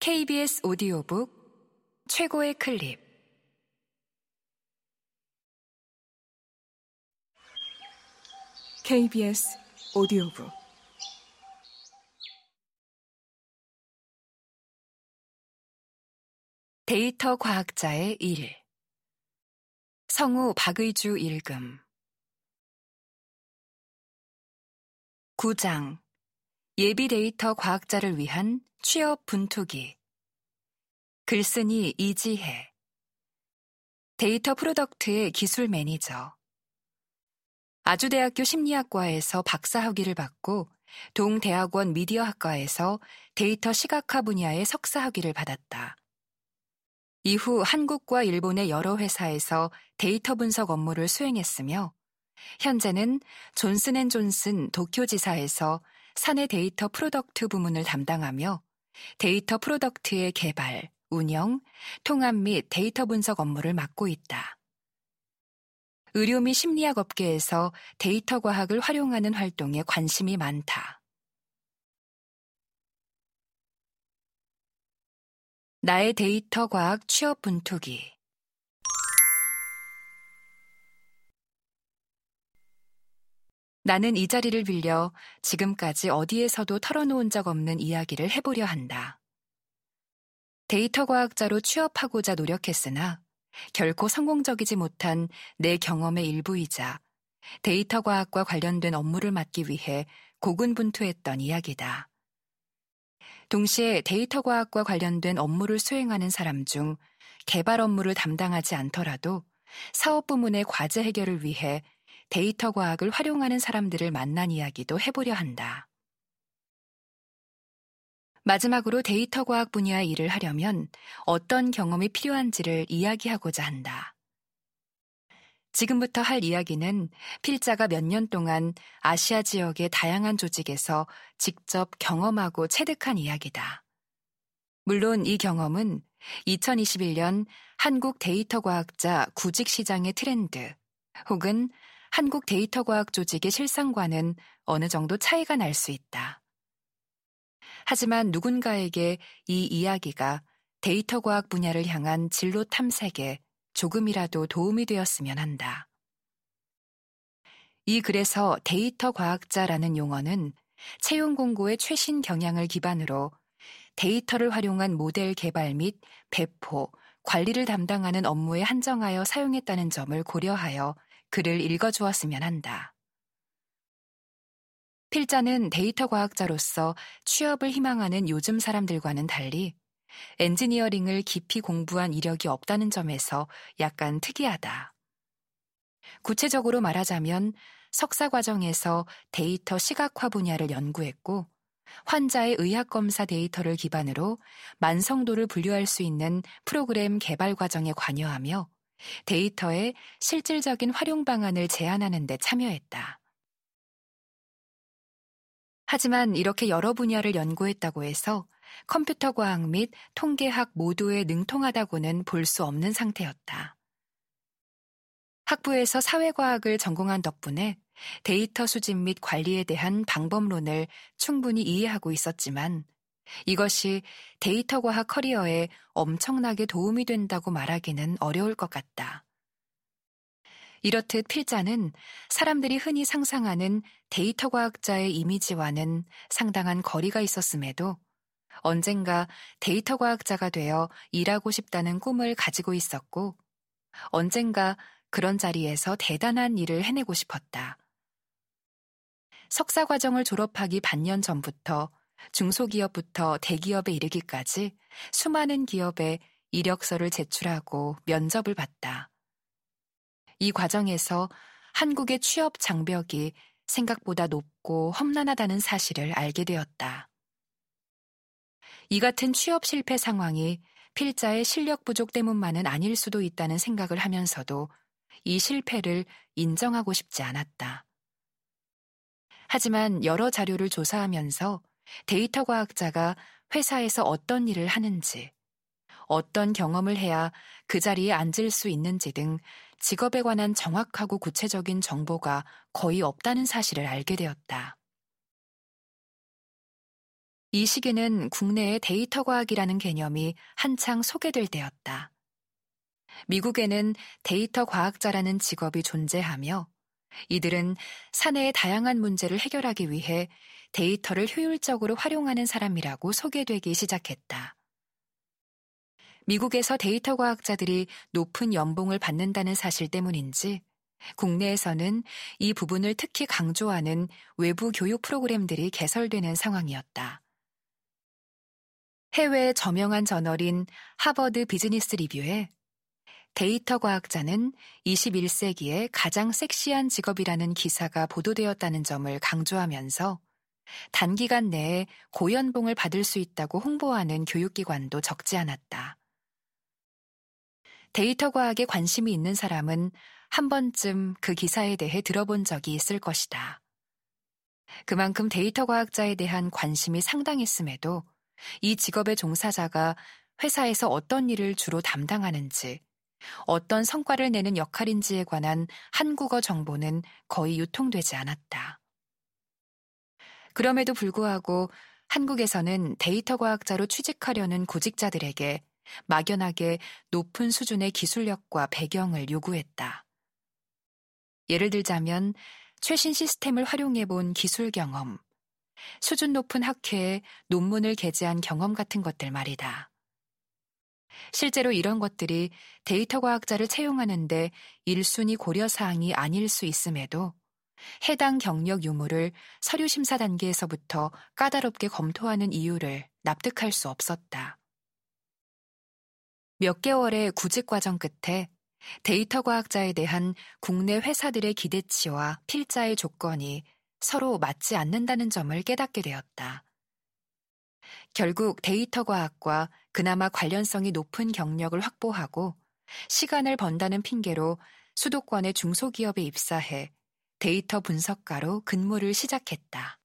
KBS 오디오북 최고의 클립. KBS 오디오북. 데이터 과학자의 일. 성우 박의주 읽음. 9장 예비 데이터 과학자를 위한 취업 분투기. 글쓴이 이지혜. 데이터 product의 기술 매니저. 아주대학교 심리학과에서 박사 학위를 받고 동대학원 미디어학과에서 데이터 시각화 분야의 석사 학위를 받았다. 이후 한국과 일본의 여러 회사에서 데이터 분석 업무를 수행했으며 현재는 존슨앤존슨 도쿄지사에서 사내 데이터 product 부문을 담당하며 데이터 product의 개발, 운영, 통합 및 데이터 분석 업무를 맡고 있다. 의료 및 심리학 업계에서 데이터 과학을 활용하는 활동에 관심이 많다. 나의 데이터 과학 취업 분투기 나는 이 자리를 빌려 지금까지 어디에서도 털어놓은 적 없는 이야기를 해보려 한다. 데이터 과학자로 취업하고자 노력했으나 결코 성공적이지 못한 내 경험의 일부이자 데이터 과학과 관련된 업무를 맡기 위해 고군분투했던 이야기다. 동시에 데이터 과학과 관련된 업무를 수행하는 사람 중 개발 업무를 담당하지 않더라도 사업 부문의 과제 해결을 위해 데이터 과학을 활용하는 사람들을 만난 이야기도 해보려 한다. 마지막으로 데이터 과학 분야의 일을 하려면 어떤 경험이 필요한지를 이야기하고자 한다. 지금부터 할 이야기는 필자가 몇 년 동안 아시아 지역의 다양한 조직에서 직접 경험하고 체득한 이야기다. 물론 이 경험은 2021년 한국 데이터 과학자 구직 시장의 트렌드 혹은 한국 데이터 과학 조직의 실상과는 어느 정도 차이가 날 수 있다. 하지만 누군가에게 이 이야기가 데이터 과학 분야를 향한 진로 탐색에 조금이라도 도움이 되었으면 한다. 이 글에서 데이터 과학자라는 용어는 채용 공고의 최신 경향을 기반으로 데이터를 활용한 모델 개발 및 배포, 관리를 담당하는 업무에 한정하여 사용했다는 점을 고려하여 글을 읽어주었으면 한다. 필자는 데이터 과학자로서 취업을 희망하는 요즘 사람들과는 달리 엔지니어링을 깊이 공부한 이력이 없다는 점에서 약간 특이하다. 구체적으로 말하자면 석사 과정에서 데이터 시각화 분야를 연구했고 환자의 의학검사 데이터를 기반으로 만성도를 분류할 수 있는 프로그램 개발 과정에 관여하며 데이터의 실질적인 활용 방안을 제안하는 데 참여했다. 하지만 이렇게 여러 분야를 연구했다고 해서 컴퓨터 과학 및 통계학 모두에 능통하다고는 볼 수 없는 상태였다. 학부에서 사회과학을 전공한 덕분에 데이터 수집 및 관리에 대한 방법론을 충분히 이해하고 있었지만 이것이 데이터 과학 커리어에 엄청나게 도움이 된다고 말하기는 어려울 것 같다. 이렇듯 필자는 사람들이 흔히 상상하는 데이터 과학자의 이미지와는 상당한 거리가 있었음에도 언젠가 데이터 과학자가 되어 일하고 싶다는 꿈을 가지고 있었고 언젠가 그런 자리에서 대단한 일을 해내고 싶었다. 석사 과정을 졸업하기 반년 전부터 중소기업부터 대기업에 이르기까지 수많은 기업에 이력서를 제출하고 면접을 봤다. 이 과정에서 한국의 취업 장벽이 생각보다 높고 험난하다는 사실을 알게 되었다. 이 같은 취업 실패 상황이 필자의 실력 부족 때문만은 아닐 수도 있다는 생각을 하면서도 이 실패를 인정하고 싶지 않았다. 하지만 여러 자료를 조사하면서 데이터 과학자가 회사에서 어떤 일을 하는지, 어떤 경험을 해야 그 자리에 앉을 수 있는지 등 직업에 관한 정확하고 구체적인 정보가 거의 없다는 사실을 알게 되었다. 이 시기는 국내의 데이터 과학이라는 개념이 한창 소개될 때였다. 미국에는 데이터 과학자라는 직업이 존재하며 이들은 사내의 다양한 문제를 해결하기 위해 데이터를 효율적으로 활용하는 사람이라고 소개되기 시작했다. 미국에서 데이터 과학자들이 높은 연봉을 받는다는 사실 때문인지 국내에서는 이 부분을 특히 강조하는 외부 교육 프로그램들이 개설되는 상황이었다. 해외 저명한 저널인 하버드 비즈니스 리뷰에 데이터 과학자는 21세기의 가장 섹시한 직업이라는 기사가 보도되었다는 점을 강조하면서 단기간 내에 고연봉을 받을 수 있다고 홍보하는 교육기관도 적지 않았다. 데이터 과학에 관심이 있는 사람은 한 번쯤 그 기사에 대해 들어본 적이 있을 것이다. 그만큼 데이터 과학자에 대한 관심이 상당했음에도 이 직업의 종사자가 회사에서 어떤 일을 주로 담당하는지, 어떤 성과를 내는 역할인지에 관한 한국어 정보는 거의 유통되지 않았다. 그럼에도 불구하고 한국에서는 데이터 과학자로 취직하려는 구직자들에게 막연하게 높은 수준의 기술력과 배경을 요구했다. 예를 들자면 최신 시스템을 활용해 본 기술 경험, 수준 높은 학회에 논문을 게재한 경험 같은 것들 말이다. 실제로 이런 것들이 데이터 과학자를 채용하는데 1순위 고려 사항이 아닐 수 있음에도 해당 경력 유무를 서류 심사 단계에서부터 까다롭게 검토하는 이유를 납득할 수 없었다. 몇 개월의 구직 과정 끝에 데이터 과학자에 대한 국내 회사들의 기대치와 필자의 조건이 서로 맞지 않는다는 점을 깨닫게 되었다. 결국 데이터 과학과 그나마 관련성이 높은 경력을 확보하고 시간을 번다는 핑계로 수도권의 중소기업에 입사해 데이터 분석가로 근무를 시작했다.